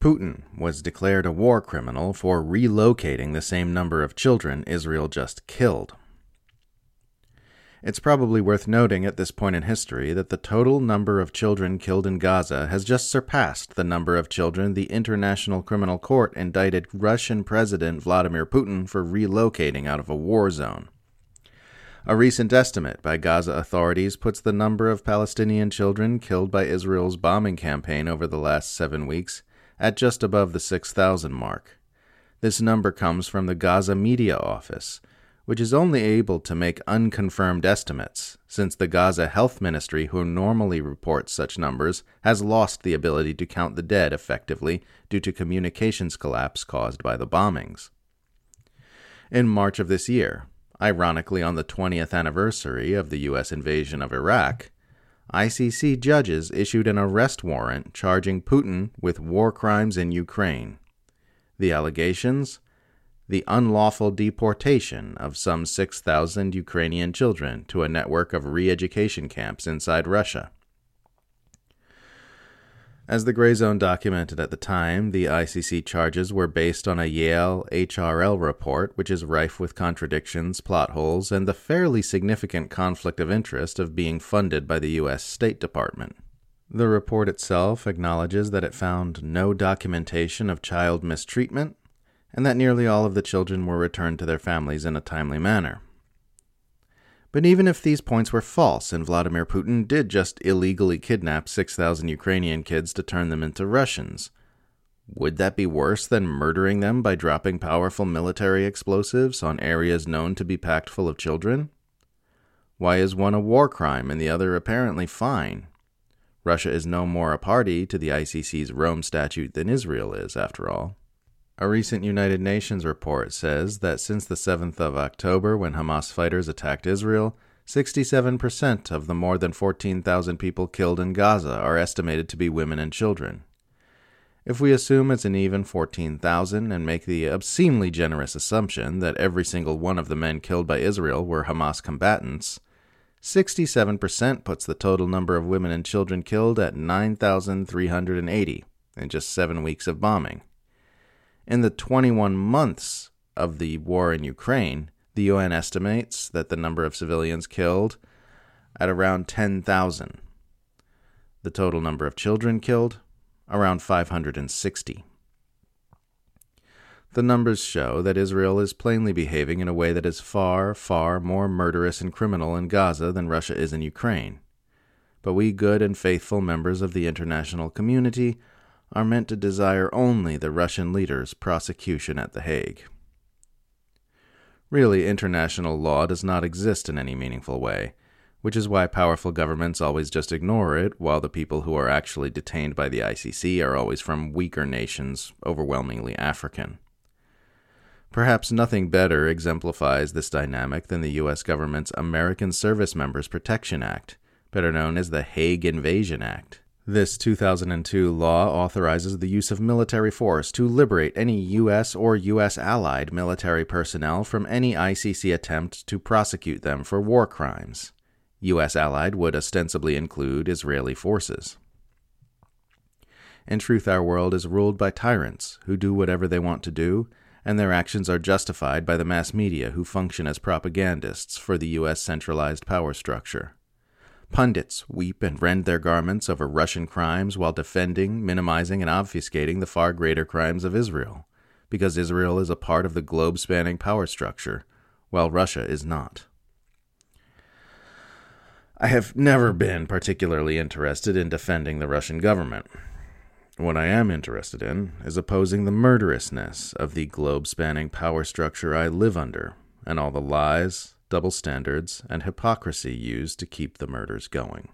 Putin was declared a war criminal for relocating the same number of children Israel just killed. It's probably worth noting at this point in history that the total number of children killed in Gaza has just surpassed the number of children the International Criminal Court indicted Russian President Vladimir Putin for relocating out of a war zone. A recent estimate by Gaza authorities puts the number of Palestinian children killed by Israel's bombing campaign over the last seven weeks at just above the 6,000 mark. This number comes from the Gaza Media Office, which is only able to make unconfirmed estimates, since the Gaza Health Ministry, who normally reports such numbers, has lost the ability to count the dead effectively due to communications collapse caused by the bombings. In March of this year, ironically on the 20th anniversary of the U.S. invasion of Iraq, ICC judges issued an arrest warrant charging Putin with war crimes in Ukraine. The allegations? The unlawful deportation of some 6,000 Ukrainian children to a network of re education camps inside Russia. As the Grayzone documented at the time, the ICC charges were based on a Yale HRL report, which is rife with contradictions, plot holes, and the fairly significant conflict of interest of being funded by the U.S. State Department. The report itself acknowledges that it found no documentation of child mistreatment and that nearly all of the children were returned to their families in a timely manner. But even if these points were false and Vladimir Putin did just illegally kidnap 6,000 Ukrainian kids to turn them into Russians, would that be worse than murdering them by dropping powerful military explosives on areas known to be packed full of children? Why is one a war crime and the other apparently fine? Russia is no more a party to the ICC's Rome Statute than Israel is, after all. A recent United Nations report says that since the 7th of October, when Hamas fighters attacked Israel, 67% of the more than 14,000 people killed in Gaza are estimated to be women and children. If we assume it's an even 14,000 and make the obscenely generous assumption that every single one of the men killed by Israel were Hamas combatants, 67% puts the total number of women and children killed at 9,380 in just seven weeks of bombing. In the 21 months of the war in Ukraine, the UN estimates that the number of civilians killed at around 10,000. The total number of children killed, around 560. The numbers show that Israel is plainly behaving in a way that is far, far more murderous and criminal in Gaza than Russia is in Ukraine. But we good and faithful members of the international community are meant to desire only the Russian leader's prosecution at The Hague. Really, international law does not exist in any meaningful way, which is why powerful governments always just ignore it, while the people who are actually detained by the ICC are always from weaker nations, overwhelmingly African. Perhaps nothing better exemplifies this dynamic than the U.S. government's American Service Members Protection Act, better known as the Hague Invasion Act. This 2002 law authorizes the use of military force to liberate any U.S. or U.S. allied military personnel from any ICC attempt to prosecute them for war crimes. U.S. allied would ostensibly include Israeli forces. In truth, our world is ruled by tyrants who do whatever they want to do, and their actions are justified by the mass media who function as propagandists for the U.S. centralized power structure. Pundits weep and rend their garments over Russian crimes while defending, minimizing, and obfuscating the far greater crimes of Israel, because Israel is a part of the globe spanning power structure, while Russia is not. I have never been particularly interested in defending the Russian government. What I am interested in is opposing the murderousness of the globe spanning power structure I live under and all the lies, double standards, and hypocrisy used to keep the murders going.